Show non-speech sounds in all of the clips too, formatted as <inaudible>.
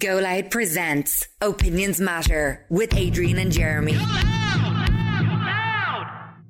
Go Loud presents Opinions Matter with Adrian and Jeremy.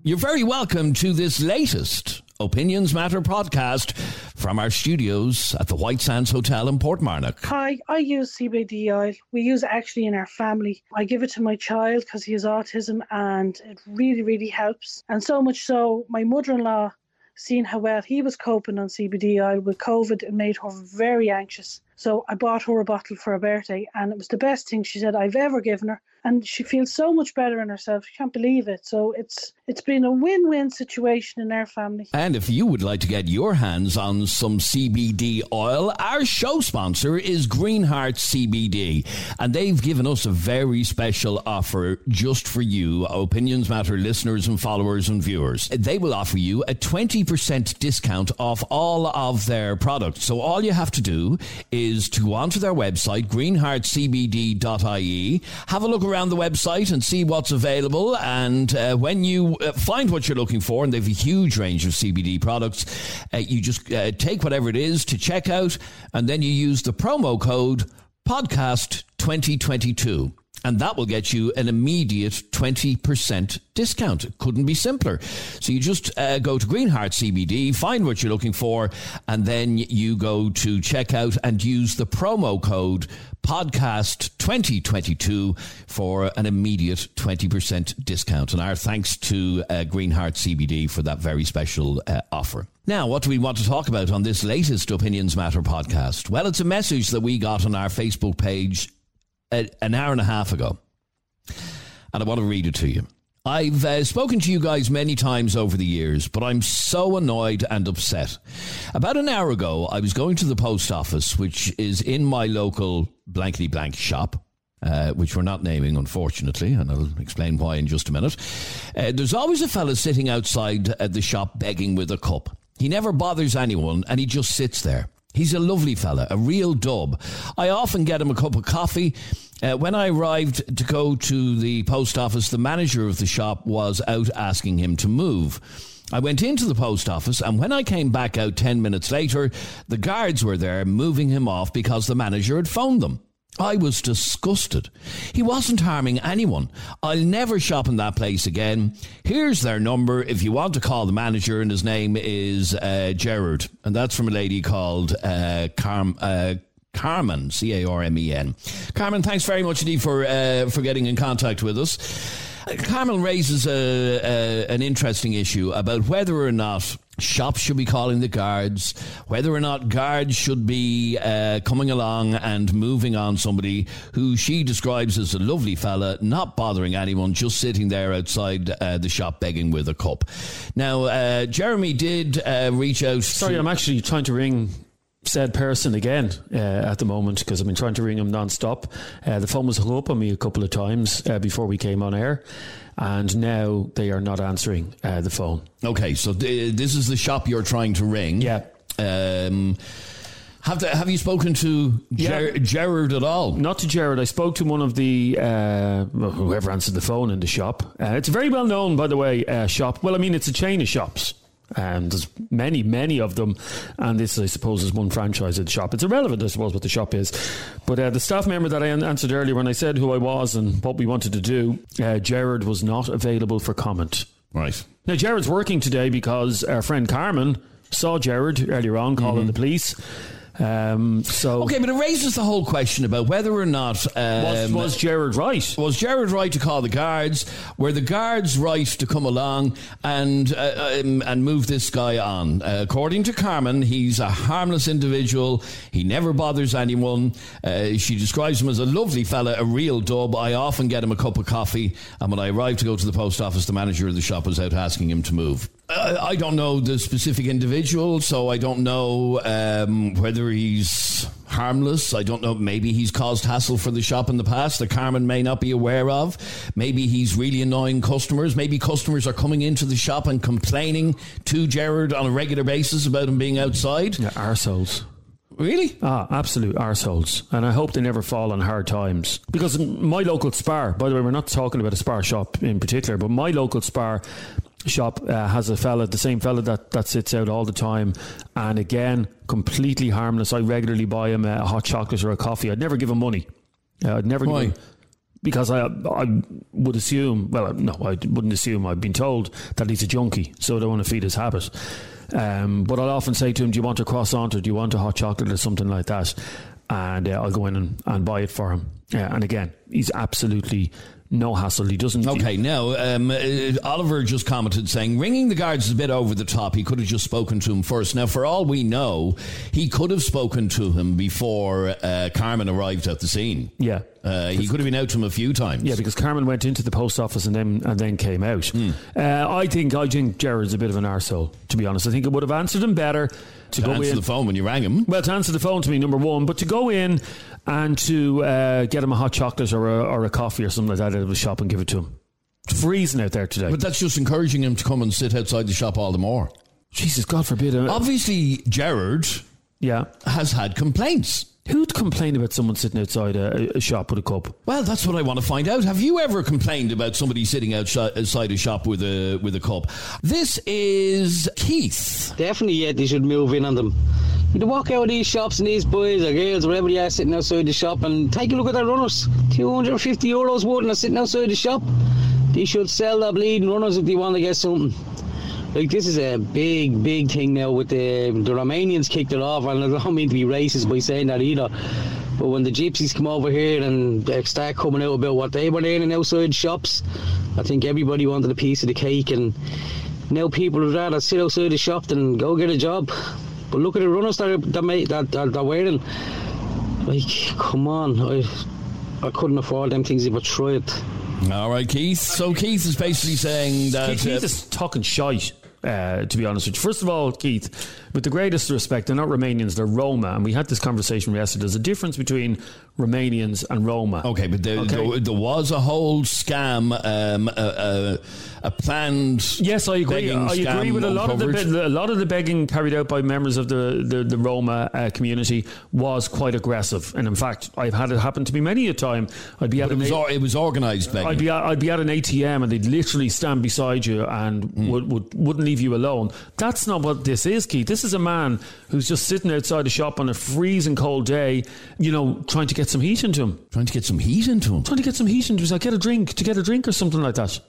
You're very welcome to this latest Opinions Matter podcast from our studios at the White Sands Hotel in Portmarnock. Hi, I use CBD oil. We use it actually in our family. I give it to my child because he has autism and it really, really helps. And so much so, my mother in law, seeing how well he was coping on CBD oil with COVID, it made her very anxious. So I bought her a bottle for her birthday, and it was the best thing she said I've ever given her. And she feels so much better in herself. She can't believe it. So it's it's been a win-win situation in our family. And if you would like to get your hands on some CBD oil, our show sponsor is Greenheart CBD, and they've given us a very special offer just for you, Opinions Matter listeners and followers and viewers. They will offer you a 20% discount off all of their products. So all you have to do is to go onto their website, greenheartcbd.ie, have a look around the website and see what's available. And uh, when you uh, find what you're looking for, and they've a huge range of CBD products, uh, you just uh, take whatever it is to check out, and then you use the promo code podcast 2022 and that will get you an immediate 20% discount. Couldn't be simpler. So you just uh, go to Greenheart CBD, find what you're looking for, and then you go to checkout and use the promo code podcast 2022 for an immediate 20% discount. And our thanks to uh, Greenheart CBD for that very special uh, offer. Now, what do we want to talk about on this latest Opinions Matter podcast? Well, it's a message that we got on our Facebook page a, an hour and a half ago, and I want to read it to you. I've uh, spoken to you guys many times over the years, but I'm so annoyed and upset. About an hour ago, I was going to the post office, which is in my local blankety blank shop. Uh, which we're not naming, unfortunately, and I'll explain why in just a minute. Uh, there's always a fella sitting outside at the shop begging with a cup. He never bothers anyone, and he just sits there. He's a lovely fella, a real dub. I often get him a cup of coffee. Uh, when I arrived to go to the post office, the manager of the shop was out asking him to move. I went into the post office, and when I came back out 10 minutes later, the guards were there moving him off because the manager had phoned them. I was disgusted. He wasn't harming anyone. I'll never shop in that place again. Here's their number if you want to call the manager, and his name is uh, Gerard, and that's from a lady called uh, Carm. Uh, Carmen, C A R M E N. Carmen, thanks very much indeed for uh, for getting in contact with us. Carmen raises a, a, an interesting issue about whether or not shops should be calling the guards, whether or not guards should be uh, coming along and moving on somebody who she describes as a lovely fella, not bothering anyone, just sitting there outside uh, the shop begging with a cup. Now, uh, Jeremy did uh, reach out. Sorry, to- I'm actually trying to ring said person again uh, at the moment because I've been trying to ring him non-stop. Uh, the phone was hung up on me a couple of times uh, before we came on air, and now they are not answering uh, the phone. Okay, so th- this is the shop you're trying to ring. Yeah. Um, have, the, have you spoken to Ger- Yeah. Gerard at all? Not to Jared. I spoke to one of the uh, whoever answered the phone in the shop. Uh, it's a very well known, by the way, uh, shop. Well, I mean, it's a chain of shops. And there's many, many of them, and this, I suppose, is one franchise of the shop. It's irrelevant, I suppose, what the shop is. But uh, the staff member that I an- answered earlier, when I said who I was and what we wanted to do, uh, Jared was not available for comment. Right. Now, Jared's working today because our friend Carmen saw Jared earlier on calling the police. Um, so, Okay, but it raises the whole question about whether or not um, was, was Jared right? was Jared right to call the guards? Were the guards right to come along and uh, um, and move this guy on? Uh, according to Carmen, he's a harmless individual. He never bothers anyone. Uh, she describes him as a lovely fella, a real dub. I often get him a cup of coffee, and when I arrive to go to the post office, the manager of the shop was out asking him to move. Uh, I don't know the specific individual, so I don't know um, whether he's harmless. I don't know. Maybe he's caused hassle for the shop in the past that Carmen may not be aware of. Maybe he's really annoying customers. Maybe customers are coming into the shop and complaining to Gerard on a regular basis about him being outside. Yeah, arseholes. Really? Ah, absolute arseholes. And I hope they never fall on hard times. Because my local Spar, by the way, we're not talking about a Spar shop in particular, but my local Spar shop uh, has a fella, the same fella that, that sits out all the time, and again, completely harmless. I regularly buy him a hot chocolate or a coffee. I'd never give him money. Uh, I'd never Why? give him because I I would assume well no I wouldn't assume I've been told that he's a junkie so I don't want to feed his habit um, but I'll often say to him do you want a croissant or do you want a hot chocolate or something like that and uh, I'll go in and, and buy it for him uh, and again he's absolutely no hassle he doesn't Okay, now um, uh, Oliver just commented saying ringing the guards is a bit over the top. He could have just spoken to him first. Now, for all we know, he could have spoken to him before uh, Carmen arrived at the scene. yeah Uh, he could have been out to him a few times. Yeah, because Carmen went into the post office and then and then came out. Uh, I think I think Jared's a bit of an arsehole, to be honest. I think it would have answered him better to, to go answer in. the phone when you rang him. well, to answer the phone to me, number one, but to go in and to uh, get him a hot chocolate or a, or a coffee or something like that out of the shop and give it to him. It's freezing out there today. But that's just encouraging him to come and sit outside the shop all the more. Jesus, God forbid. uh, Obviously, Gerard yeah. has had complaints. Who'd complain about someone sitting outside a, a shop with a cup? Well, that's what I want to find out. Have you ever complained about somebody sitting outside outside a shop with a with a cup? This is Keith. Definitely, yeah, they should move in on them. You can walk out of these shops and these boys or girls, whatever they are, sitting outside the shop and take a look at their runners. 250 euros worth and sitting outside the shop. They should sell their bleeding runners if they want to get something. Like, this is a big, big thing now with the, the Romanians kicked it off, and I don't mean to be racist by saying that either. But when the gypsies come over here and they start coming out about what they were learning outside shops, I think everybody wanted a piece of the cake and now people would rather sit outside the shop than go get a job. But look at the runners that are, that, make, that, that they're wearing. Like, come on. I, I couldn't afford them things if I tried. All right, Keith. So Keith is basically saying that Keith, Keith uh, is talking shite. Uh, to be honest with you, first of all, Keith, with the greatest respect, they're not Romanians; they're Roma, and we had this conversation yesterday. There's a difference between Romanians and Roma. Okay, but there, Okay. There, there was a whole scam, um, a, a, a planned. Yes, I agree. I agree with a lot of the a lot of the begging carried out by members of the the, the Roma uh, community was quite aggressive, and in fact, I've had it happen to me many a time. I'd be at it was A- it was organised begging. I'd be at, I'd be at an ATM and they'd literally stand beside you and Hmm. would, would wouldn't leave you alone. That's not what this is, Keith. This is a man who's just sitting outside a shop on a freezing cold day, you know, trying to get some heat into him. trying to get some heat into him. Trying to get some heat into him. He's like, get a drink to get a drink or something like that.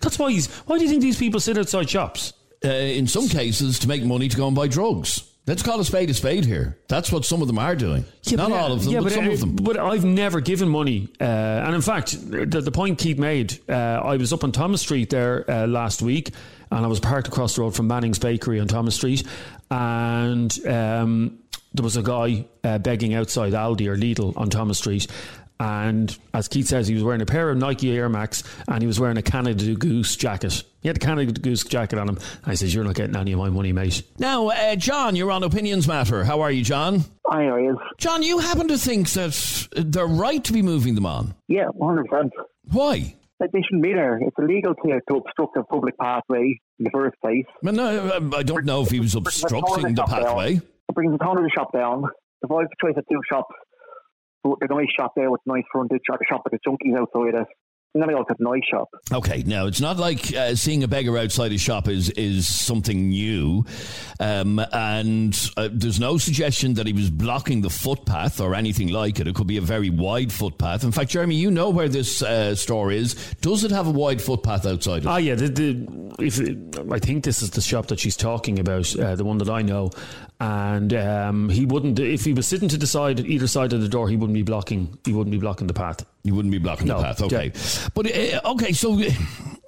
That's why he's. Why do you think these people sit outside shops? Uh, in some cases, to make money to go and buy drugs. Let's call a spade a spade here. That's what some of them are doing. Not but, all of them, yeah, but, some uh, of them. But I've never given money. Uh, and in fact, the, the point Keith made, uh, I was up on Thomas Street there uh, last week, and I was parked across the road from Manning's Bakery on Thomas Street, and um, there was a guy uh, begging outside Aldi or Lidl on Thomas Street. And as Keith says, he was wearing a pair of Nike Air Max and he was wearing a Canada Goose jacket. He had a Canada Goose jacket on him. I says, You're not getting any of my money, mate. Now, uh, John, you're on Opinions Matter. How are you, John? Aye, aye, is. John, you happen to think that they're right to be moving them on. Yeah, 100%. Why? Like, they shouldn't be there. It's illegal to, to obstruct a public pathway in the first place. Well, no, um, I don't know if he was obstructing the pathway. It brings the tone of the shop down. Have a choice of two shops, the nice shop there with nice frontage, or the shop with the junkies outside it, I'm going to go to the shop. Okay, now it's not like uh, seeing a beggar outside a shop is is something new, um, and uh, there's no suggestion that he was blocking the footpath or anything like it. It could be a very wide footpath. In fact, Jeremy, you know where this uh, store is. Does it have a wide footpath outside it? Ah, yeah. The, the, if I think this is the shop that she's talking about, uh, the one that I know, and um, he wouldn't. If he was sitting to the side, either side of the door, he wouldn't be blocking. He wouldn't be blocking the path. You wouldn't be blocking No, the path, okay? But uh, okay, so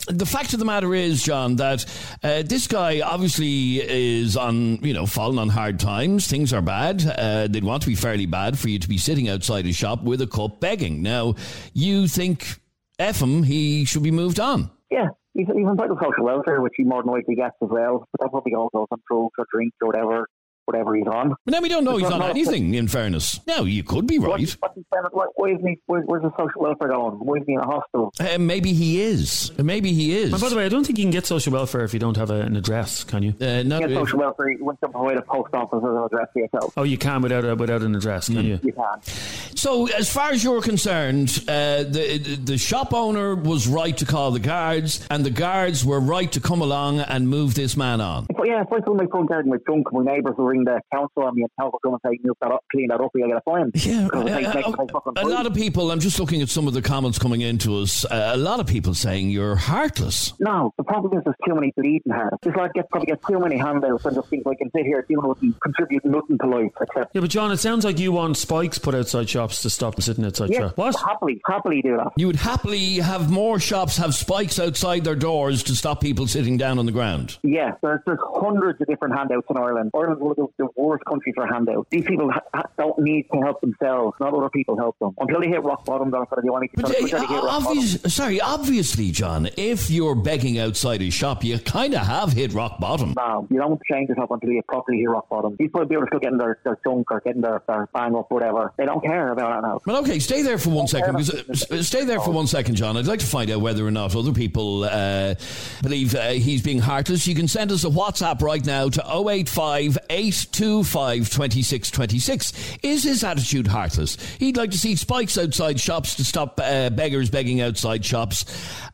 the fact of the matter is, John, that uh, this guy obviously is on, you know, falling on hard times. Things are bad. Uh, they'd want to be fairly bad for you to be sitting outside a shop with a cup begging. Now, you think, F him, he should be moved on. Yeah, he's, he's entitled to social welfare, which he more than likely gets as well. But that probably all goes on drugs or drink or whatever. Whatever he's on. But now we don't know It's he's on not- anything. In fairness, no, you could be right. what's he spending, why isn't he, where, where's the social welfare going? Why isn't he in a hospital? Uh, maybe he is. Maybe he is. And by the way, I don't think you can get social welfare if you don't have a, an address, can you? uh, not, Get social welfare, you want to provide a post office as an address for yourself. Oh, you can without a, without an address, can you? You can. So, as far as you're concerned, uh, the the shop owner was right to call the guards, and the guards were right to come along and move this man on. But yeah, if I fill my front garden with junk, my neighbours will ring the council on me and council come and say, move that up, clean that up, you'll get a fine. Yeah, Because it takes uh, next uh, time a lot of people. I'm just looking at some of the comments coming into us. Uh, a lot of people saying you're heartless. No, the problem is there's too many bleeding hearts. This lad gets probably gets too many handouts and just think I can sit here doing nothing, contribute nothing to life except Yeah, but John, it sounds like you want spikes put outside shops to stop them sitting outside yeah, shops. What? happily, happily do that. You would happily have more shops have spikes outside their doors to stop people sitting down on the ground. Yeah, there's, there's hundreds of different handouts in Ireland. Ireland's one of the, the worst country for handouts. These people ha- don't need to help themselves, not other people help them. Until they hit rock bottom, they're not going to do anything. But Until uh, they hit rock bottom. obvious, sorry, obviously, John, if you're begging outside a shop, you kind of have hit rock bottom. No, you don't change yourself until you properly hit rock bottom. These people are still getting their, their junk or getting their, their bang up, whatever. They don't care about that now. Well, okay, stay there for one second. Because, uh, stay there for one second, John. I'd like to find out whether or not other people uh, believe uh, he's being heartless. You can send us a WhatsApp right now to 085 825 2626. Is his attitude heartless? He'd like to see spikes outside shops to stop uh, beggars begging outside shops.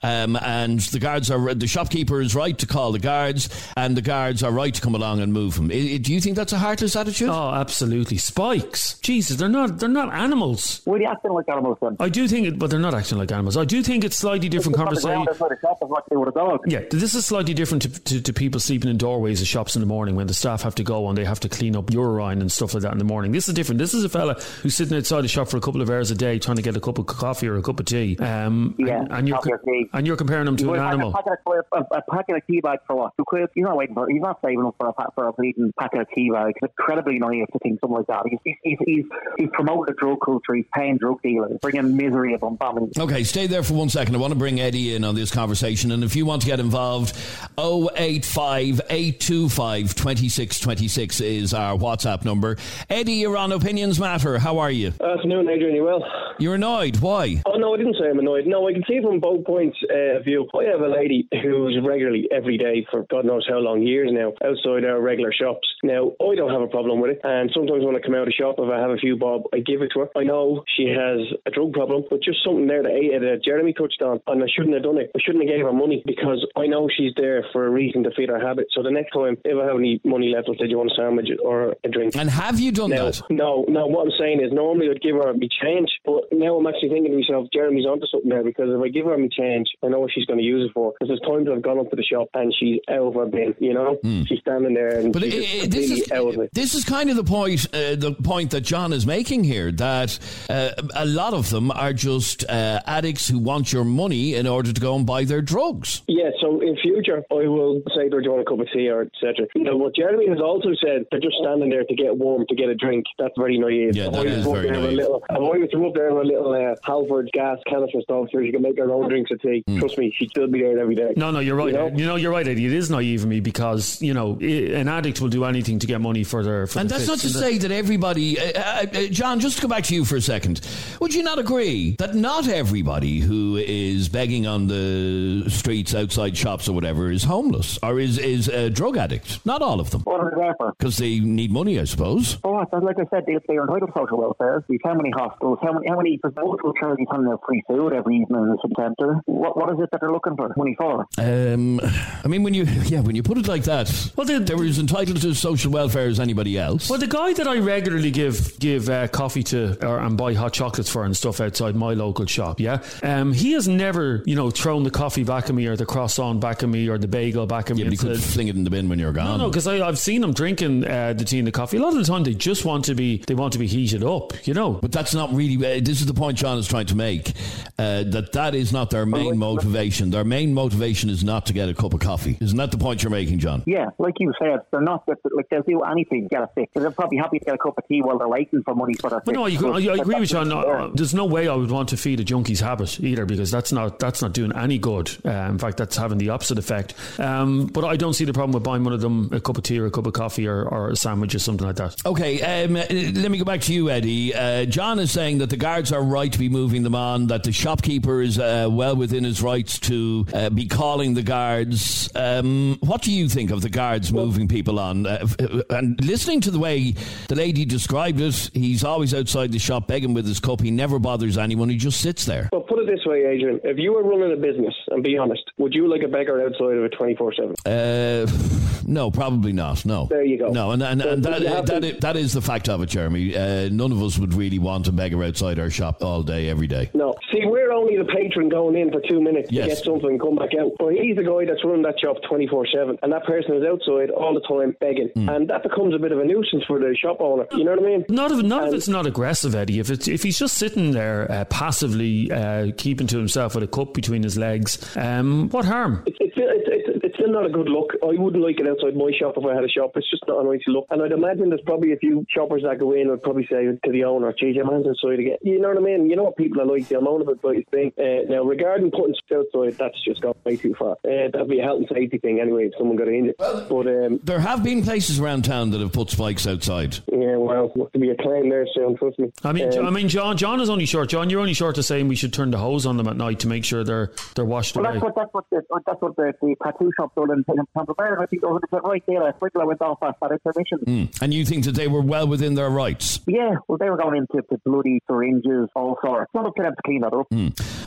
Um, and the guards are, the shopkeeper is right to call the guards, and the guards are right to come along and move him. I, do you think that's a heartless attitude? Oh, absolutely. Spikes. Jesus, they're not they're not animals. Why are you acting like animals then? I do think it, but they're not acting like animals. I do think it's slightly different conversation. the shop is what they would have done. Yeah, this is slightly different to, to, to people sleeping in doorways of shops in the morning when the staff have to go and they have to clean up urine and stuff like that in the morning. This is different. This is a fella who's sitting outside the shop for a couple of hours a day trying to get a cup of coffee or a cup of tea. Um, Yeah, and, and you're coffee tea. and you're comparing him to an animal. A packet, of, a, a packet of tea bags for what? Two quid? He's not waiting for. He's not saving up for a pa- for a bleeding packet of tea bags. It's incredibly naive to think something like that. He's he's, he's, he's, he's promoting a drug culture. He's paying drug dealers, bringing misery upon families. Okay, stay there for one second. I want to bring Eddie in on this conversation. And if you want to get involved, 085 825 2626 is our WhatsApp number. Eddie, you're on Opinions Matter. How are you? Afternoon, Adrian. You well? You're annoyed. Why? Oh no, I didn't say I'm annoyed. No, I can see from both points uh, of view. I have a lady who's regularly every day for God knows how long years now outside our regular shops. Now I don't have a problem with it, and sometimes when I come out of shop, if I have a few bob, I give it to her. I know she has a drug problem, but just something there that, uh, that Jeremy touched on, and I shouldn't have done it. I shouldn't have gave her money because I know she's there for a reason to feed her habit. So the next time, if I have any money left, I'll say, "Do you want a sandwich or a drink?" And have you done No, that? no, no. What I'm saying is normally I'd give her my change, but now I'm actually thinking to myself, Jeremy's onto something there because if I give her my change, I know what she's going to use it for. Because there's times I've gone up to the shop and she's out of her bin, you know, she's standing there and Hmm. But she's i just this is out of it. this is kind of the point uh, the point that John is making here that uh, a lot of them are just uh, addicts who want your money in order to go and buy their drugs. Yeah, so in future, I will say do you want a cup of tea or etc. You know, what Jeremy has also said, they're just standing there to get warm, to get a drink. That's very naive. Yeah, If that I is was up very there with a naive. Little, if I was to up there with a little uh, Halford gas canister stuff so she can make her own drinks of tea, Hmm. trust me, she'd still be there every day. No, no, you're right. You You know? know, you're right, Eddie. It is naive of me because you know an addict will do anything to get money for their. For And their that's not fix. to say that everybody, uh, uh, uh, John. Just to go back to you for a second, would you not agree that not everybody who is begging on the streets outside shops or whatever is homeless or is is a drug addict? Not all of them, What are they there for? Because they need money, I suppose. Oh, what? like I said, they, they're entitled to social welfare. We've how many hospitals, how many, how many, there's multiple charities handing out free food every evening in the city centre. What, what is it that they're looking for money for? Um, I mean, when you <laughs> yeah, when you put it like that, Well, they- they were as entitled to social welfare as anybody else. Well, the guy that I regularly give give uh, coffee to or, and buy hot chocolates for and stuff outside my local shop, yeah, um, he has never, you know, thrown the coffee back at me or the croissant back at me or the bagel back at yeah, me. but you could said- fling it in the bin when you're gone. no, no, because I've seen him drinking uh, the tea and the coffee. A lot of the time, they just want to be they want to be heated up, you know. But that's not really. Uh, this is the point John is trying to make. Uh, that that is not their main motivation. Their main motivation is not to get a cup of coffee. Isn't that the point you're making, John? Yeah, like you said, they're not. Like they'll do anything to get a fix. They're probably happy to get a cup of tea while they're waiting for money for their But no, you can, I, I agree with you. On, uh, there's no way I would want to feed a junkie's habit either, because that's not that's not doing any good. Uh, in fact, that's having the opposite effect. Um, but I don't see the problem with buying one of them a cup of tea or a cup of coffee or, or a sandwich or something like that. Okay, um, let me go back to you, Eddie. Uh, John is saying that the guards are right to be moving them on, that the shopkeeper is uh, well within his rights to uh, be calling the guards. Um, what do you think of the guards moving people on? Uh, uh, and listening to the way the lady described it, he's always outside the shop begging with his cup. He never bothers anyone. He just sits there. Well, put it this way, Adrian. If you were running a business, and be honest, would you like a beggar outside of it 24 7? No, probably not. No. There you go. No, and, and, So and that, you have that, to- is, that is the fact of it, Jeremy. Uh, none of us would really want a beggar outside our shop all day, every day. No. See, we're only the patron going in for two minutes Yes. to get something and come back out. But he's the guy that's running that shop 24 7, and that person is outside all the time begging. Hmm. And that becomes a bit of a nuisance for the shop owner. You know what I mean? Not if, not if it's not aggressive, Eddie. If it's if he's just sitting there uh, passively uh, keeping to himself with a cup between his legs, um, what harm? It's, it's, it's, it's, it's still not a good look. I wouldn't like it outside my shop if I had a shop. It's just not a nice look. And I'd imagine there's probably a few shoppers that go in would probably say to the owner, geez, your man's outside again. You know what I mean? You know what people are like, they'll moan about the thing. Uh, now, regarding putting stuff outside, that's just gone way too far. Uh, that'd be a health and safety thing anyway if someone got injured. But, um, There have been places around town that have put spikes outside. yeah, well, there to be a claim there soon, trust me. I mean, Um, I mean, John. John is only short. John, you're only short of saying we should turn the hose on them at night to make sure they're they're washed Well, away. that's what that's what the, that's what the, the tattoo shop done in Temple Bar. I think they were right there. A sprinkler went off at that intermission. And you think that they were well within their rights? Yeah, well, they were going into to bloody syringes, all sorts. Not up to them to clean that up.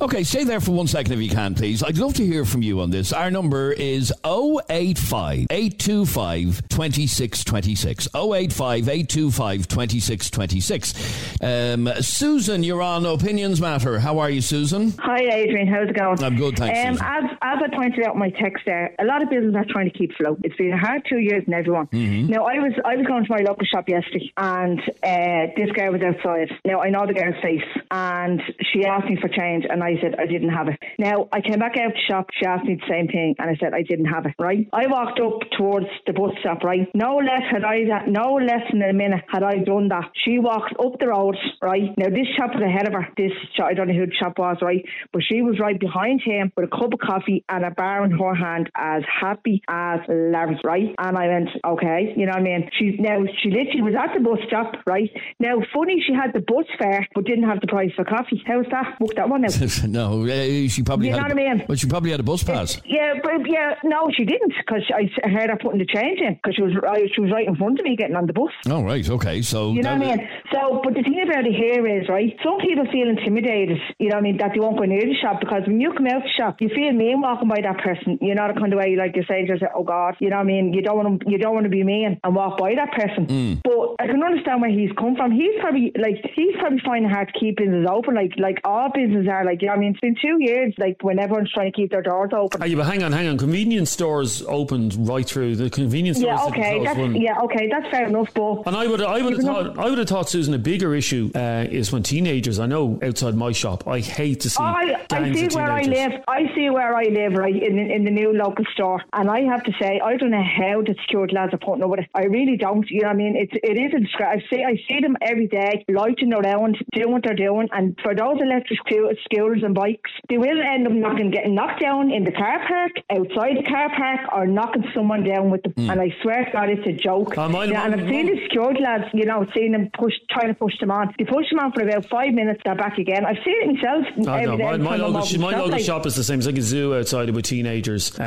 Okay, stay there for one second if you can, please. I'd love to hear from you on this. Our number is 085 825 2626. 085 825 2626. Um, Susan, you're on Opinions Matter. How are you, Susan? Hi, Adrian. How's it going? I'm good, thanks, Um, as, as I pointed out in my text there, a lot of businesses are trying to keep afloat. It's been a hard two years in everyone. Mm-hmm. Now, I was I was going to my local shop yesterday, and uh, this girl was outside. Now, I know the girl's face, and she asked me for change, and I said I didn't have it. Now, I came back out the shop. She asked me the same thing, and I said I didn't have it. Right? I walked up towards the bus stop. Right? No less had I. No less than a minute had I done that. She walked up the road. Right? Now, this shop was ahead of her. This shop, I don't know who the shop was. Right? But she was right behind him with a cup of coffee and a bar in her hand, as happy as Larry's. Right? And I went, okay, you know what I mean? She now she literally was at the bus stop. Right? Now, funny, she had the bus fare but didn't have the price for coffee. How's that? Book that one out. <laughs> no, uh, she probably You had. know what I mean? Well, she probably had a bus pass. Yeah, but yeah, no, she didn't because I heard her putting the change in because she was right, she was right in front of me getting on the bus. Oh, right, okay. So You know what I mean? So, but the thing about it here is, right, some people feel intimidated, you know what I mean, that they won't go near the shop because when you come out the shop, you feel mean walking by that person. You know the kind of way, like you say, oh God, you know what I mean? You don't want to, you don't want to be mean and walk by that person. Mm. But I can understand where he's come from. He's probably, like, he's probably finding it hard to keep business open, like, like all businesses are, like, you know what I mean? It's been two years, like, when everyone's trying to keep their doors open. Ah, yeah, but hang on, hang on. Convenience stores opened right through the convenience stores. Yeah, okay, that's one. yeah, okay, that's fair enough. But And I would, I would have thought, I would have thought, Susan, a bigger issue uh, is when teenagers. I know outside my shop, I hate to see I, I see where I live. I see where I live, right, in, in the new local store. And I have to say, I don't know how the security lads are putting up with it. I really don't. You know what I mean? It's, it is a disgrace. I see, I see them every day, loitering around, doing what they're doing. And for those electric scoo- scooters and bikes, they will end up knocking, getting knocked down in the car park, outside the car park, or knocking someone down with them. And I swear to God, it's a joke. Mine- yeah, and I've seen the security lads, you know, seeing them push, trying to push them on. They push them on for about five minutes, they're back again. I've seen it myself. I know. My, my local, my local shop is the same. It's like a zoo outside with teenagers. Um,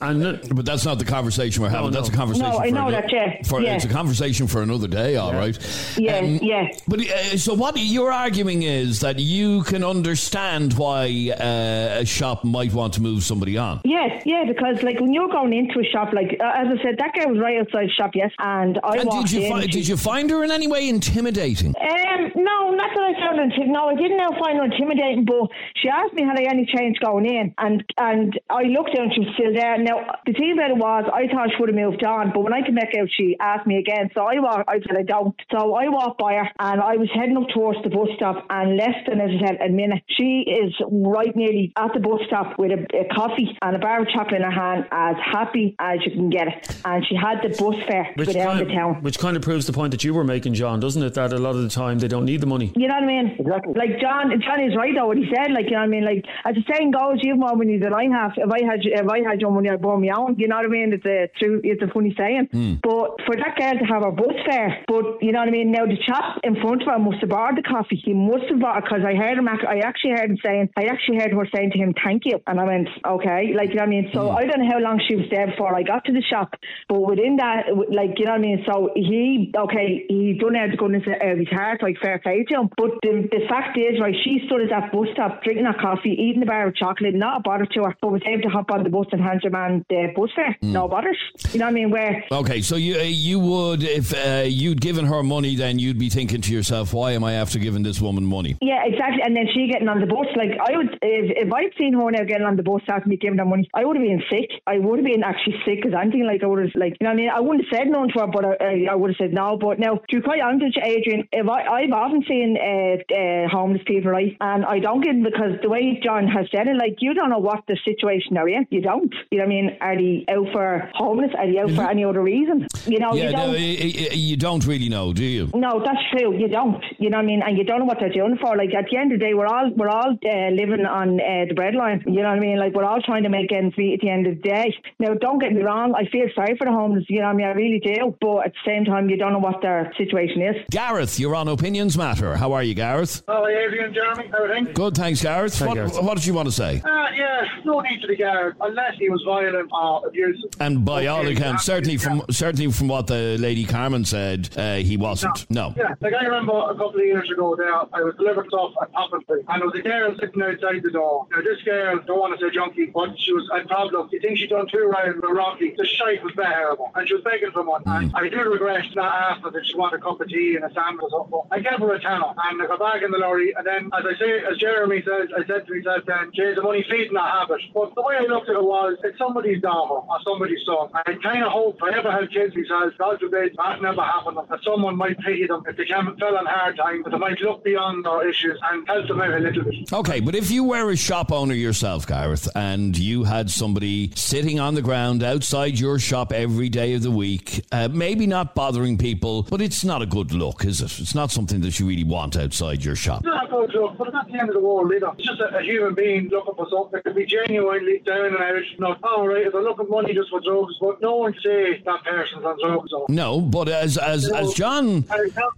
And uh, But that's not the conversation we're having. no. That's a conversation. No, I for know ano- that, yeah. For, Yeah. It's a conversation for another day. All right. Yeah, Um, yeah. But uh, so what you're arguing is that you can understand why uh, a shop might want to move somebody on. Yes, yeah, because like when you're going into a shop, like uh, as I said, that guy was right outside the shop, yes, and I And walked did you in. find, did you find her in any way intimidating? Um, no, not that I found her intim- No, I didn't now find her intimidating, but she asked me had I any change going in, and and I looked down, she was still Yeah, now the thing about it was I thought she would have moved on, but when I came back out, she asked me again. So I walked, I said I don't. So I walked by her and I was heading up towards the bus stop, and less than as I said a minute, she is right nearly at the bus stop with a, a coffee and a bar of chocolate in her hand, as happy as you can get it. And she had the bus fare Which down kind, the town. which kind of proves the point that you were making, John, doesn't it? That a lot of the time they don't need the money. You know what I mean? Exactly. Like John, John is right though. What he said, like you know what I mean. Like as the saying goes, you have more money than I have. If I had, if I had your money, I'd burn me own. You know what I mean? It's a true, it's a funny saying. Hmm. But for that girl to have her bus fare, but you know what I mean. Now the chap in front of her must have bought the coffee. He must have bought it because I heard him. I actually heard him saying, I actually heard her saying to him, "Thank you," and I went, "Okay." Like you know what I mean. So hmm. I don't know how long she was there before I got to the shop, but within that, like you know what I mean. So he, okay, he done out the goodness of uh, his heart, like fair play to him. But the, the fact is, right, she stood at that bus stop drinking her coffee, eating a bar of chocolate, not a bother to her, but was able to hop on the bus and hand your man the bus fare. No bothers. You know what I mean? Where Okay, so you uh, you would if uh, you'd given her money, then you'd be thinking to yourself, why am I after giving this woman money? Yeah, exactly. And then she getting on the bus. Like I would, if, if I'd seen her now getting on the bus asking me giving her money, I would have been sick. I would have been actually sick because anything like I would have, like you know, what I mean, I wouldn't have said no to her, but I, I, would have said no. But now, to be quite honest Adrian, if I, I've often seen uh, uh, homeless people, right, and I don't get them because the way John has said it, like you don't know what the situation they're in. You don't. You know what I mean? Are they out for homeless? Are they out for any other reason? You know, yeah, you don't. no, y- y- you don't really know, do you? No, that's true. You don't. You know what I mean? And you don't know what they're doing for. Like at the end of the day, we're all we're all uh, living on uh, the breadline. You know what I mean? Like we're all trying to make ends meet at the end of the day. Now, don't get me wrong. I feel sorry for the homeless. You know what I mean? I really do. But at the same time, you don't know what their situation is. Gareth, you're on Opinions Matter. How are you, Gareth? Hello, Adrian, Jeremy, everything. Good, thanks, Gareth. Hi, what, Gareth. what did you want to say? Uh, yeah, no need to the guard unless he was violent uh, abusive. And by all Okay, accounts, yeah, certainly from yeah. certainly from what the lady Carmen said, uh, he wasn't. No. Yeah, like I remember a couple of years ago there, I was delivering stuff at Poppinsley, and there was a girl sitting outside the door. Now, this girl, don't want to say junkie, but she was a problem. You think she'd done two rounds with Rocky? The shite was terrible, and she was begging for money. And mm. I do regret not after that she wanted a cup of tea and a sandwich or something. I gave her a tenner, and I got back in the lorry, and then, as I say, as Jeremy says, I said to myself then, geez, the money feeding that habit. But the way I looked at it was, it's somebody's daughter or somebody's son. I kind of hope I ever have kids myself, God forbid, that never happened, that someone might pity them if they came, fell on hard times, that they might look beyond their issues and help them out a little bit. Okay, but if you were a shop owner yourself, Gareth, and you had somebody sitting on the ground outside your shop every day of the week, uh, maybe not bothering people, but it's not a good look, is it? It's not something that you really want outside your shop. It's not a good look, but it's not the end of the world either. It's just a, a human being looking for something that could be genuinely down and out. Not, all right, if they're looking for money just for drugs, but no one say that person's on drugs. Or, No, but as as as John,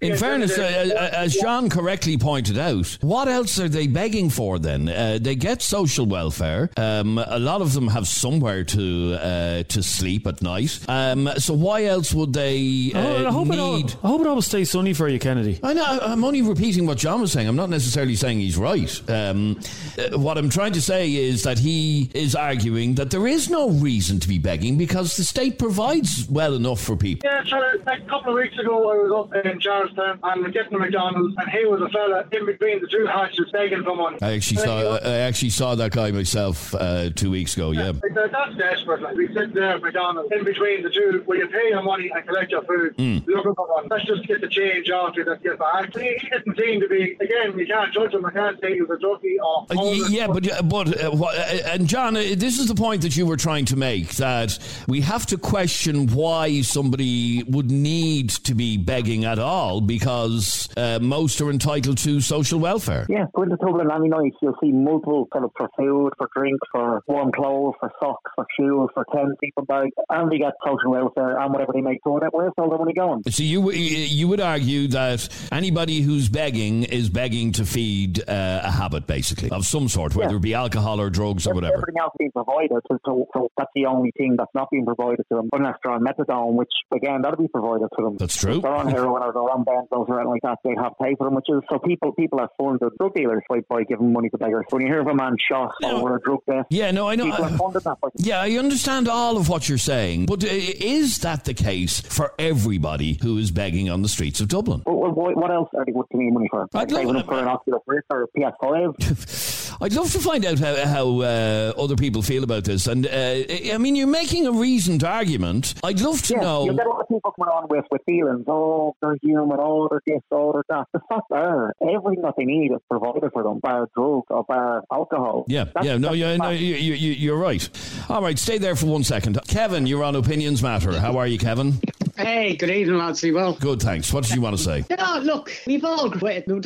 in fairness, uh, uh, as John correctly pointed out, what else are they begging for? Then uh, they get social welfare. Um, a lot of them have somewhere to uh, to sleep at night. Um, so why else would they uh, Oh, I, hope it all. I hope it always stays sunny for you, Kennedy. I know. I'm only repeating what John was saying. I'm not necessarily saying he's right. Um, uh, what I'm trying to say is that he is arguing that there is no reason to be begging because the state provides well enough for people. Yeah, so a couple of weeks ago, I was up in Charlestown and we're getting a McDonald's, and he was a fella in between the two hatches begging for money. I actually And saw. was- I actually saw that guy myself uh, two weeks ago. Yeah. That, that's desperate. Like we sit there at McDonald's in between the two, where you pay your money and collect your food. Hmm. Looking for one. Let's just get the change off you that get back. He, he didn't seem to be. Again, you can't judge him. I can't say he was a junkie or. Uh, yeah, but uh, but uh, wha- uh, and John, uh, this is the point that you were trying to make that we have to question why somebody would need to be begging at all because uh, most are entitled to social welfare. Yeah, go into Dublin any night, you'll see multiple kind of for food, for drink, for warm clothes, for socks, for shoes, for tent, people bags, and they get social welfare and whatever they make throw that. Where's all the money going? So you you would argue that anybody who's begging is begging to feed uh, a habit, basically of some sort, whether Yeah. it be alcohol or drugs or whatever. Everything else being provided, so, so, that's the only thing that's not being provided to them, unless they're on methadone, which again that'll be provided to them. That's true. If they're on heroin or they're on benzos or anything like that, they have to pay for them, which is so people people are funded drug dealers by, by giving money to beggars. When you hear of a man shot over a drug debt, Yeah, no, I know. people are funded that way. Yeah, I understand all of what you're saying, but is that the case for everybody who is begging on the streets of Dublin? Well, what what else are they need money for? I'd Saving love- up for an Oculus Rift or a PS5? I'd love to find out how, how uh, other people feel about this. And uh, I mean, you're making a reasoned argument. I'd love to yeah, know. You'll get a lot of people coming on with, with feelings, oh, they're human, oh, they're this, oh, they're that. The fact are, everything that they need is provided for them, bar drugs or by alcohol. Yeah, That's- yeah, no, yeah, no, you, you, you- you're right. All right, stay there for one second. Kevin, you're on Opinions Matter. How are you, Kevin? Hey, good evening, lads. You well? Good, thanks. What did you want to say? Yeah, look, we've all the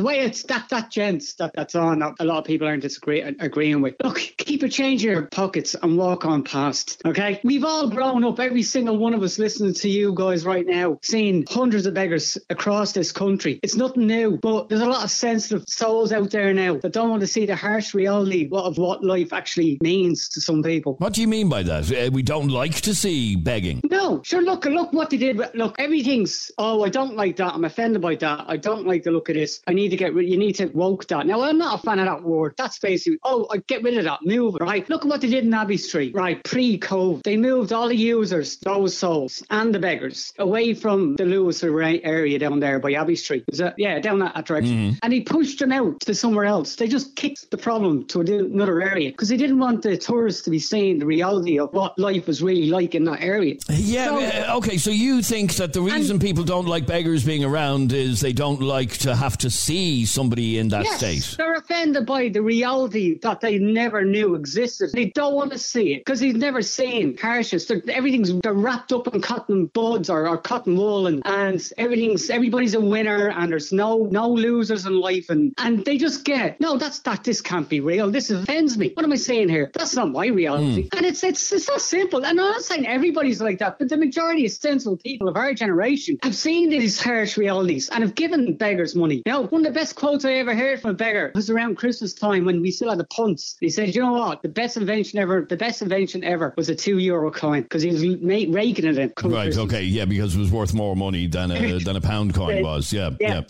way it's that that gents that that's on. A lot of people aren't disagree, agreeing with. Look, keep a change in your pockets and walk on past. Okay, we've all grown up. Every single one of us listening to you guys right now, seeing hundreds of beggars across this country. It's nothing new, but there's a lot of sensitive souls out there now that don't want to see the harsh reality of what life actually means to some people. What do you mean by that? Uh, we don't like to see begging. No, sure. Look, look what they did. Look, everything's. Oh, I don't like that. I'm offended by that. I don't like the look of this. I need to get rid. You need to woke that. Now, I'm not a fan of that word. That's basically. Oh, I get rid of that. Move it. Right. Look at what they did in Abbey Street. Right. Pre-COVID, they moved all the users, those souls, and the beggars away from the Luas area down there by Abbey Street. Is that yeah, down that, that direction. Mm-hmm. And he pushed them out to somewhere else. They just kicked the problem to another area because they didn't want the tourists to be seeing the reality of what life was really like in that area. Yeah, So- okay, so you think that the reason people don't like beggars being around is they don't like to have to see somebody in that yes, state? They're offended by the reality that they never knew existed. They don't want to see it because they've never seen harshness. They're, everything's they're wrapped up in cotton buds or, or cotton wool, and, and everything's everybody's a winner, and there's no no losers in life, and and they just get no. That's that. This can't be real. This offends me. What am I saying here? That's not my reality. Hmm. And it's it's it's so simple. And I'm not saying everybody's like that, but the majority of sensible people of our generation have seen these harsh realities and have given beggars money. Now, one of the best quotes I ever heard from a beggar was around Christmas time when we still had the punts. He said, "You know what? The best invention ever, the best invention ever was a two euro coin because he was ma- raking it in." Right. Christmas. Okay. Yeah, because it was worth more money than a <laughs> than a pound coin was. Yeah. Yeah.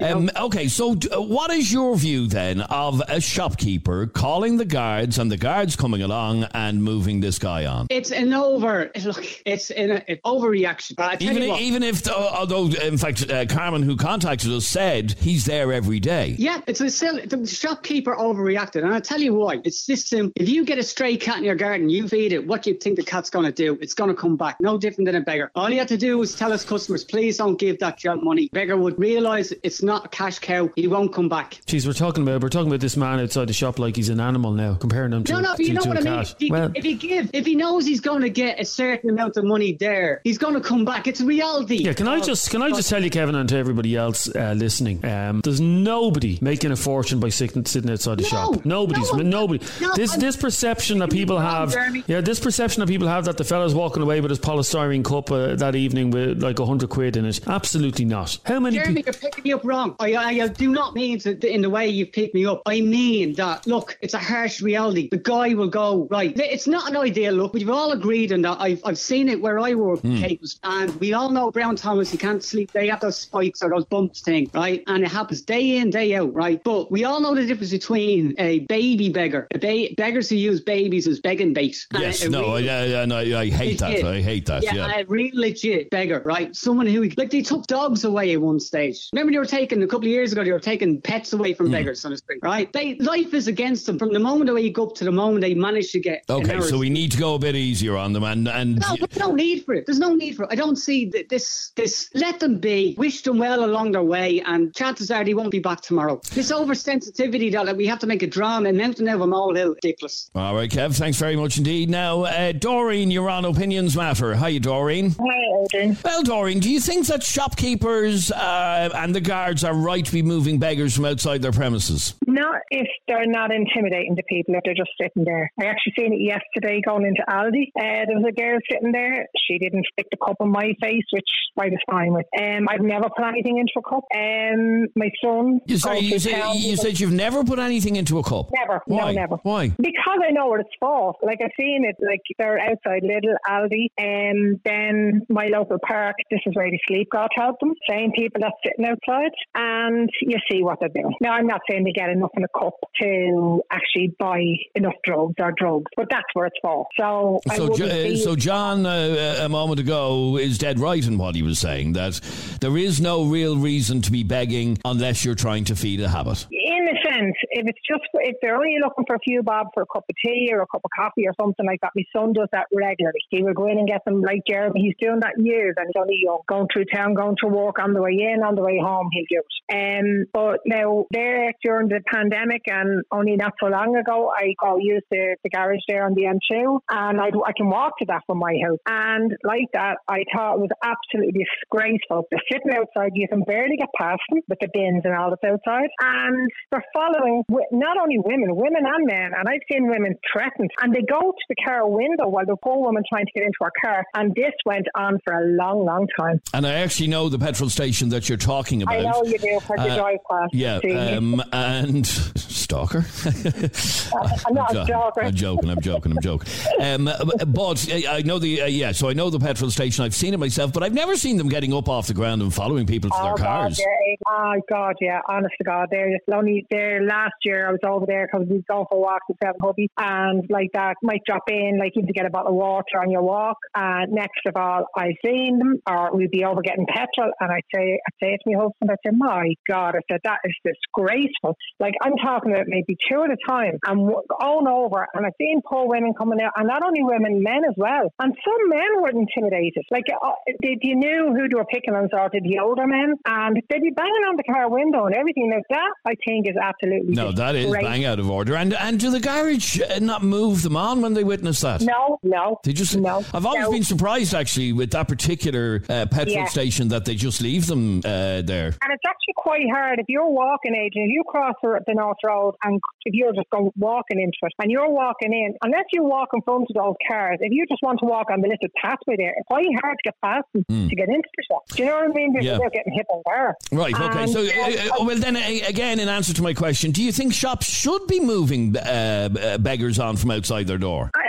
Yeah. Um, okay. So, d- uh, what is your view then of a shopkeeper calling the guards and the guards coming along and moving this guy on? It's an over. Look, it's an, an overreaction. But I Even what, even if, uh, although in fact, uh, Carmen, who contacted us, said he's there every day. Yeah, it's a silly. The shopkeeper overreacted, and I'll tell you why. It's this simple. If you get a stray cat in your garden, you feed it. What do you think the cat's going to do? It's going to come back. No different than a beggar. All you have to do is tell his customers, please don't give that gent money. Beggar would realise it's not a cash cow. He won't come back. Jeez, we're talking about we're talking about this man outside the shop like he's an animal now, comparing him to, No, no, to, but you know to what a I mean. If he, well, if he give, if he knows he's going to get a certain amount of money there, he's going to come back. It's reality. yeah, can I just can I just tell you, Kevin, and to everybody else uh, listening, um, there's nobody making a fortune by sitting, sitting outside the No, shop. Nobody's no, nobody. no, this I'm- this perception that people have, Jeremy. yeah, this perception that people have that the fella's walking away with his polystyrene cup uh, that evening with like a hundred quid in it. Absolutely not. How many? Jeremy, people? you're picking me up wrong. I, I, I do not mean to, in the way you've picked me up. I mean that, look, it's a harsh reality. The guy will go, right, it's not an ideal look, you've all agreed on that. I've, I've seen it where I work, Kate, and we all know Brown Thomas, you can't sleep. They have those spikes or those bumps thing, right? And it happens day in, day out, right? But we all know the difference between a baby beggar, a ba- beggars who use babies as begging bait. Yes. No. I, real- I, I, I hate that. I hate that. yeah, Yeah. a real legit beggar, right? Someone who like they took dogs away at one stage. Remember they were taking a couple of years ago. They were taking pets away from hmm. beggars on the street, right? They life is against them from the moment they wake up to the moment they manage to get. Okay, so we need to go a bit easier on them, and and no, but no need for it. There's no need for it. I don't see th- this. This let them be. Wish them well along their way, and chances are they won't be back tomorrow. This oversensitivity that like, we have to make a drama and mountain out of a molehill, ridiculous. all right, Kev. Thanks very much indeed. Now, uh, Doreen, you're on Opinions Matter. Hi, Doreen. Hi, Adrian. Well, Doreen, do you think that shopkeepers uh, and the guards are right to be moving beggars from outside their premises? Not if they're not intimidating the people, if they're just sitting there. I actually seen it yesterday going into Aldi. Uh, there was a girl sitting there. She didn't stick the cup in my face, which I was fine with. Um, I've never put anything into a cup. Um, my son. You, sorry, you, say, you said you've never put anything into a cup. Never. Why? No, never. Why? Because I know what it's for. Like I've seen it, like they're outside Little Aldi, and then my local park. This is where the sleep God help them. Same people that's sitting outside, and you see what they're doing. Now I'm not saying they get enough in a cup to actually buy enough drugs or drugs, but that's where it's for. So, So, Jo- uh, so John, uh, a moment ago, is dead right in what he was saying that there is no real reason to be begging unless you're trying to feed a habit. in a If it's just for, if they're only looking for a few bob for a cup of tea or a cup of coffee or something like that, my son does that regularly. He will go in and get them like Jeremy. He's doing that years and he's only young. Going through town, going to work on the way in, on the way home, he'll do it. Um, but now there during the pandemic and only not so long ago, I go use the, the garage there on the M2 and I, I can walk to that from my house. And like that, I thought it was absolutely disgraceful. They're sitting outside, you can barely get past them with the bins and all that's outside. And they're following not only women, women and men. And I've seen women threatened and they go to the car window while the poor woman trying to get into her car. And this went on for a long, long time. And I actually know the petrol station that you're talking about. I know you do, because uh, you drive past. Yeah. Um, and <laughs> stalker. <laughs> I'm not I'm, stalker. I'm joking. I'm joking. I'm joking. Um, but I know the uh, yeah. So I know the petrol station. I've seen it myself, but I've never seen them getting up off the ground and following people to oh, their cars. God, yeah. Oh God, yeah. Honest to God, there. Only there last year. I was over there because we going for walks with Seven Hubby, and like that might drop in, like even to get a bottle of water on your walk. And next of all, I've seen them, or we'd be over getting petrol, and I'd say, I'd say to my husband, I'd say, "My God," I said, "That is disgraceful." Like I'm talking maybe two at a time, and going over, and I've seen poor women coming out, and not only women, men as well. And some men were intimidated. Like uh, they, you knew who they were picking on, sort of the older men, and they'd be banging on the car window and everything like that. I think is absolutely no. That is great. bang out of order. And and do the garage uh, not move them on when they witness that? No, no. They just no. I've always no. been surprised actually with that particular uh, petrol Yeah. station that they just leave them uh, there. And it's actually quite hard if you're walking age and if you cross the the North Road and if you're just going walking into it and you're walking in, unless you walk in front of those cars, if you just want to walk on the little pathway there, it's quite hard to get past them to get into the shop. Do you know what I mean? Because. Yeah. they're getting hit on there. Right. Okay. And, So, uh, uh, uh, well, then uh, again, in answer to my question, do you think shops should be moving uh, uh, beggars on from outside their door? I,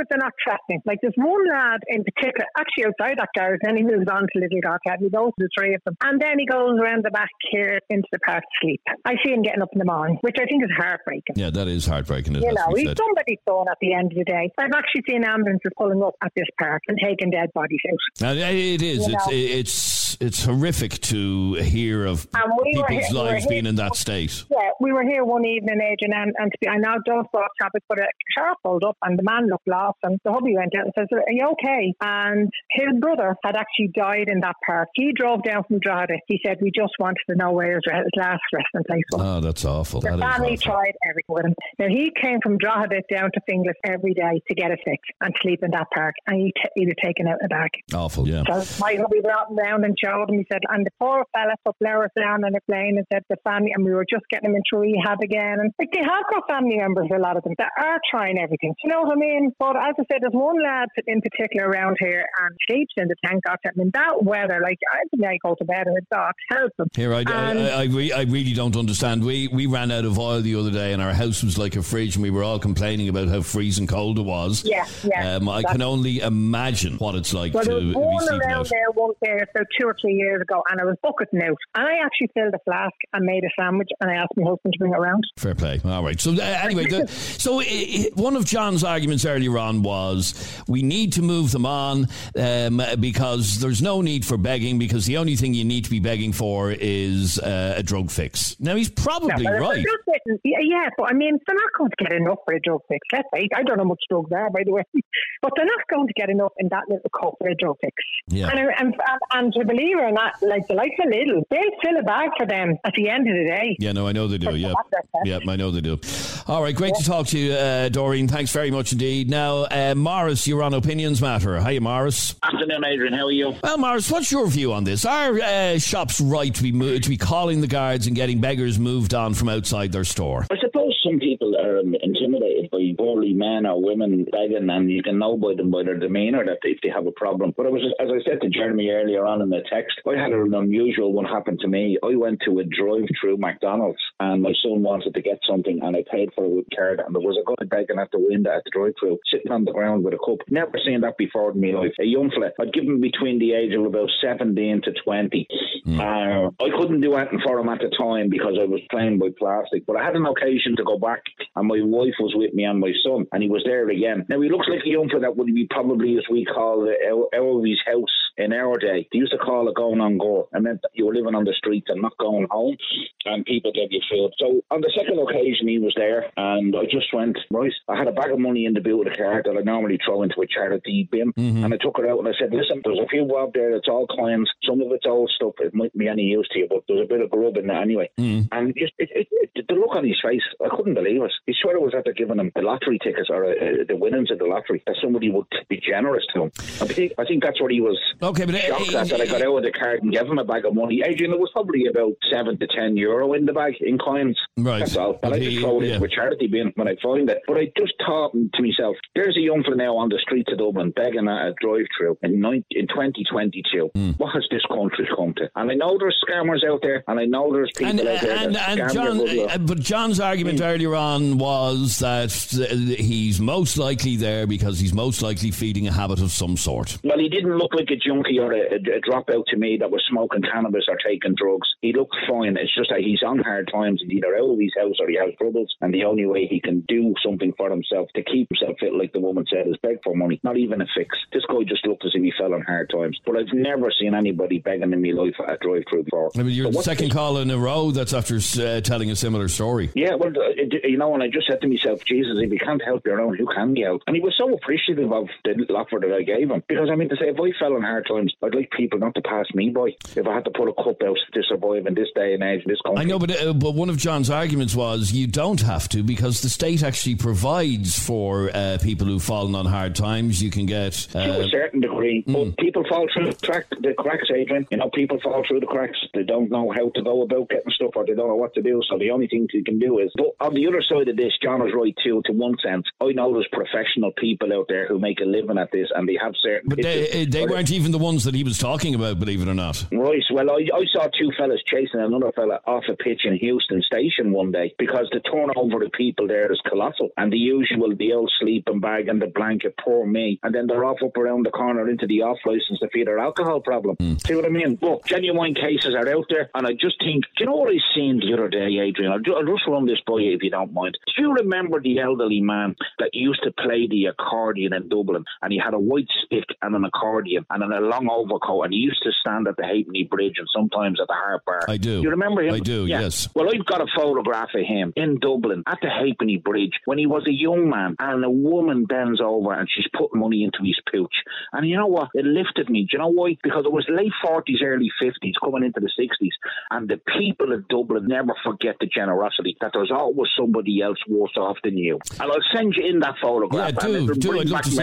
I don't think so. They're not threatening. Like there's one lad in particular, actually outside that garage, then he moves on to Little Garcat. He goes to the three of them, and then he goes around the back here into the park to sleep. I see him getting up in the morning, which I think is heartbreaking. Yeah, that is heartbreaking. You know, he's somebody's son at the end of the day. I've actually seen ambulances pulling up at this park and taking dead bodies out. Uh, it is. You It's, know. it's it's horrific to hear of we people's here- lives here- being in that state. Yeah, we were here one evening, Adrian, and, and to be, I now don't off topic, but a car pulled up and the man looked lost, and the hubby went out and says, "Are you okay?" And his brother had actually died in that park. He drove down from Drogheda. He said, "We just wanted to know where his, re- his last resting place was." Oh, that's awful. The That family awful. tried everything with him. Now he came from Drogheda down to Finglas every day to get a fix and sleep in that park, and he, t- he was taken out the back. Awful. Yeah. So my hubby brought him round and showed him. He said, and the poor fella took Lewis down on a plane and said the family, and we were just getting him into rehab again. And like they have got family members, a lot of them that are trying everything. Do you know what I mean? But as I said, there's one lad in particular around here and sleeps in the tank Got him in that weather. Like I think I go to bed and God help him. Here, I, I, And- I, I, re- I really don't understand. We we ran out of oil the other day, and our house was like a fridge, and we were all complaining about how freezing cold it was. Yeah, yeah. Um, I can only imagine what it's like Well, to be one sleeping around out. there one day about two or three years ago, and I was bucketing out. And I actually filled a flask and made a sandwich, and I asked my husband to bring it around. Fair play. All right. So uh, anyway, the, <laughs> so i i one of John's arguments earlier on was we need to move them on um, because there's no need for begging because the only thing you need to be begging for is uh, a drug fix. Now he's probably if right. getting- yeah, but I mean, they're not going to get enough for a drug fix. I don't know much drugs are, by the way, <laughs> but they're not going to get enough in that little cup for a drug fix. Yeah. And, and, and, and to believe it or not, like the likes of Lidl, they'll fill a bag for them at the end of the day. Yeah, no, I know they do. Yeah, that's their test. yeah, I know they do. All right, great to talk to you, uh, Doreen. Thanks very much indeed. Now, uh, Morris, you're on Opinions Matter. Hiya, Morris. Afternoon, Adrian. How are you? Well, Morris, what's your view on this? Are uh, shops right to be mo- to be calling the guards and getting beggars moved on from outside their store? I suppose some people are um, intimidated by burly men or women begging, and you can know by them by their demeanour that if they have a problem. But I was, as I said to Jeremy earlier on in the text, I had an unusual one happen to me. I went to a drive-through McDonald's, and my son wanted to get something, and I paid for it with card, and there was a guy begging at the window at the drive-through, sitting on the ground with a cup. Never seen that before in my life. A young fella, I'd give him between the age of about 17 to 20. Uh, I couldn't do anything for him at the time because I was playing with plastic, but I had an occasion to go back, and my wife was with me and my son, and he was there again. Now, he looks like a young fella that would be probably, as we call it, out out of his house in our day, they used to call it going on go. It meant that you were living on the streets and not going home, and people gave you food. So on the second occasion, he was there, and I just went, right, I had a bag of money in the boot of the car that I normally throw into a charity bin, Mm-hmm. and I took it out and I said, listen, there's a few out there that's all coins. Some of it's old stuff. It might be any use to you, but there's a bit of grub in there anyway. Mm. And just it, it, it, the look on his face, I couldn't believe it. He swear it was after giving him the lottery tickets or uh, the winnings of the lottery that somebody would be generous to him. I think, I think that's what he was Okay, but, uh, shocked at, that I got out of the card and gave him a bag of money. Adrian, it was probably about seven to ten euro in the bag in coins. Right. That's all. And But I just throw it yeah. a charity bin when I find it. But I just thought to myself, there's a young fella now on the streets of Dublin begging at a drive-through in, in 2022. Hmm. What has this country come to? And I know there's scammers out there, and I know there's people And, out there and, that and John, your good luck. uh, but John's argument earlier on was that uh, he's most likely there because he's most likely feeding a habit of some sort. Well, he didn't look like a junkie or a, a, dropout to me that was smoking cannabis or taking drugs. He looked fine. It's just that he's on hard times. He's either out of his house or he has troubles. And the only way he can do something for himself to keep himself fit, like the woman said, is beg for money. Not even a fix. This guy just looked as if he fell on hard times. But I've never seen anybody begging in my life at a drive-through before. I mean, you're the second call in a row that's after uh, telling a similar story. Yeah, well, uh, you know, and I just said to myself, Jesus, if you can't help your own, who can you help? And he was so appreciative of the offer that I gave him. Because, I mean, to say, if I fell on hard times, I'd like people not to pass me by. If I had to put a cup out to survive in this day and age, in this country. I know, but uh, but one of John's arguments was you don't have to because the state actually provides for uh, people who've fallen on hard times. You can get to uh, a certain degree. Hmm. But people fall through the, track, the cracks, Adrian. You know, people fall through the cracks. They don't know how to go about getting stuff or they don't know what to do. So the only thing you can do is. But on the other side of this, John is right too, to one sense. I know there's professional people out there who make a living at this and they have certain. But they, uh, they weren't even the ones that he was talking about, believe it or not. Right. Well, I, I saw two fellas chasing another fella off a pitch in Heuston Station one day because the turnover of people there is colossal. And the usual, the old sleeping bag and the blanket, poor me. And then they're off up around the corner into the off license to feed their alcohol problem. Hmm. See what I mean? But genuine cases are out there. And I just think, do you know what I seen the other day, Adrian? I'll, ju- I'll just run this by you if you don't mind. Do you remember the elderly man that used to play the accordion in Dublin? And he had a white stick and an accordion and then a long overcoat. And he used to stand at the Halfpenny Bridge and sometimes at the Hart Bar. I do. You remember him? I do, Yeah. yes. Well, I've got a photograph of him in Dublin at the Halfpenny Bridge when he was a young man, and a woman bends over and she's putting money into his pooch. And you know what? It lifted me. Do you know why? Because it was late 40s, early 50s, coming into the 60s, and the people of Dublin never forget the generosity that there's always somebody else worse off than you. And I'll send you in that photograph. Yeah, do, do. I'd love to see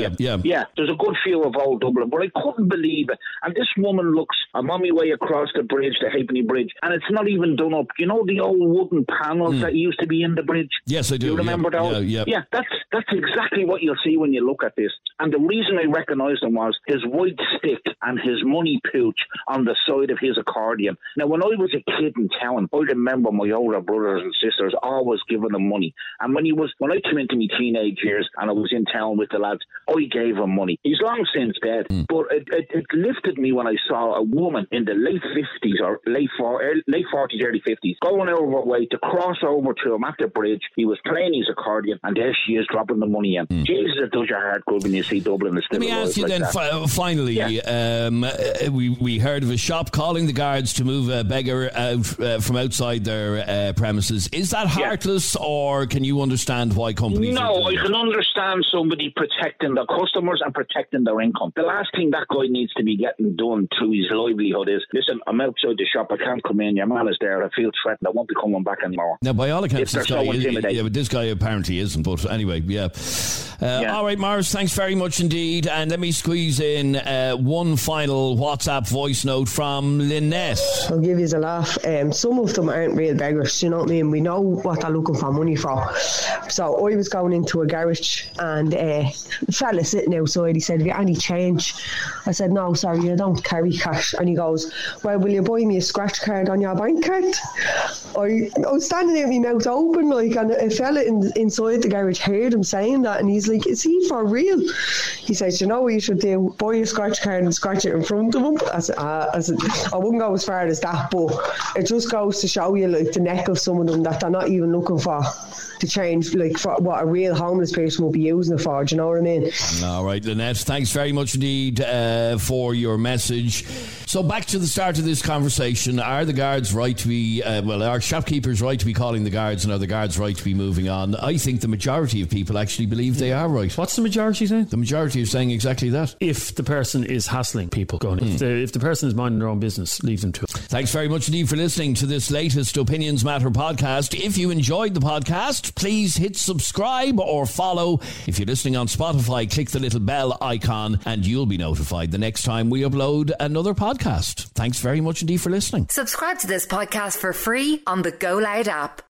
that. Yeah, yeah. Yeah, there's a good few of old Dublin, but I couldn't believe it. And this woman looks, I'm on my way across the bridge, the Halfpenny Bridge, and it's not even done up. You know the old wooden panels that used to be in the bridge? Yes, I do. You remember yeah, those? Yeah, yeah. Yeah, that's that's exactly what you'll see when you look at this. And the reason I recognised him was his white stick and his money pooch on the side of his accordion. Now, when I was a kid in town, I remember my older brothers and sisters always giving him money. And when he was when I came into my teenage years and I was in town with the lads, I gave him money. He's long since dead, Hmm. but it, it, it lifted me when I saw a woman in the late fifties or late four, late forties, early fifties going out of her way to cross over to him at the bridge. He was playing his accordion, and there she is dropping the money in. Jesus, it does your heart good when you see Dublin is still. Let me ask you like then, fi- finally, um, uh, we, we heard of a shop calling the guards to move a beggar out uh, from outside their uh, premises. Is that heartless, or can you understand why companies? No, I can understand somebody protecting their customers and protecting their income. The last thing that guy needs to be getting done to his livelihood is, listen, I'm outside the shop, I can't come in, your man is there, I feel threatened, I won't be coming back anymore. Now, by all accounts, this guy so is, yeah, but this guy apparently isn't. But anyway, yeah. Uh, All right, Mars, thanks very much indeed. And let me squeeze in uh, one final WhatsApp voice note from Lynette. I'll give you a laugh. Um, some of them aren't real beggars, you know what I mean? We know what they're looking for money for. So I was going into a garage and uh, a fella sitting outside, he said, Have you any change? I said, No, sorry, I don't carry cash. And he goes, Well, will you buy me a scratch card on your bank card? I, I was standing there with my mouth open, like, and a fella in, inside the garage heard him saying that, and he's like, Is he for real? He says, You know what you should do? Buy a scratch card and scratch it in front of him. I said, uh, I, said, I wouldn't go as far as that, but it just goes to show you, like, the neck of some of them that they're not even looking for to change like for what a real homeless person would be using it for. Do you know what I mean? All right, Lynette, thanks very much indeed uh, for your message. So back to the start of this conversation: Are the guards right to be? Uh, well, are shopkeepers right to be calling the guards, and are the guards right to be moving on? I think the majority of people actually believe they are right. What's the majority saying? The majority is saying exactly that. If the person is hassling people, going if, the, if the person is minding their own business, leave them to it. Thanks very much indeed for listening to this latest Opinions Matter podcast. If you enjoyed the podcast, please hit subscribe or follow. If you're listening on Spotify, click the little bell icon and you'll be notified the next time we upload another podcast. Thanks very much indeed for listening. Subscribe to this podcast for free on the Go Loud app.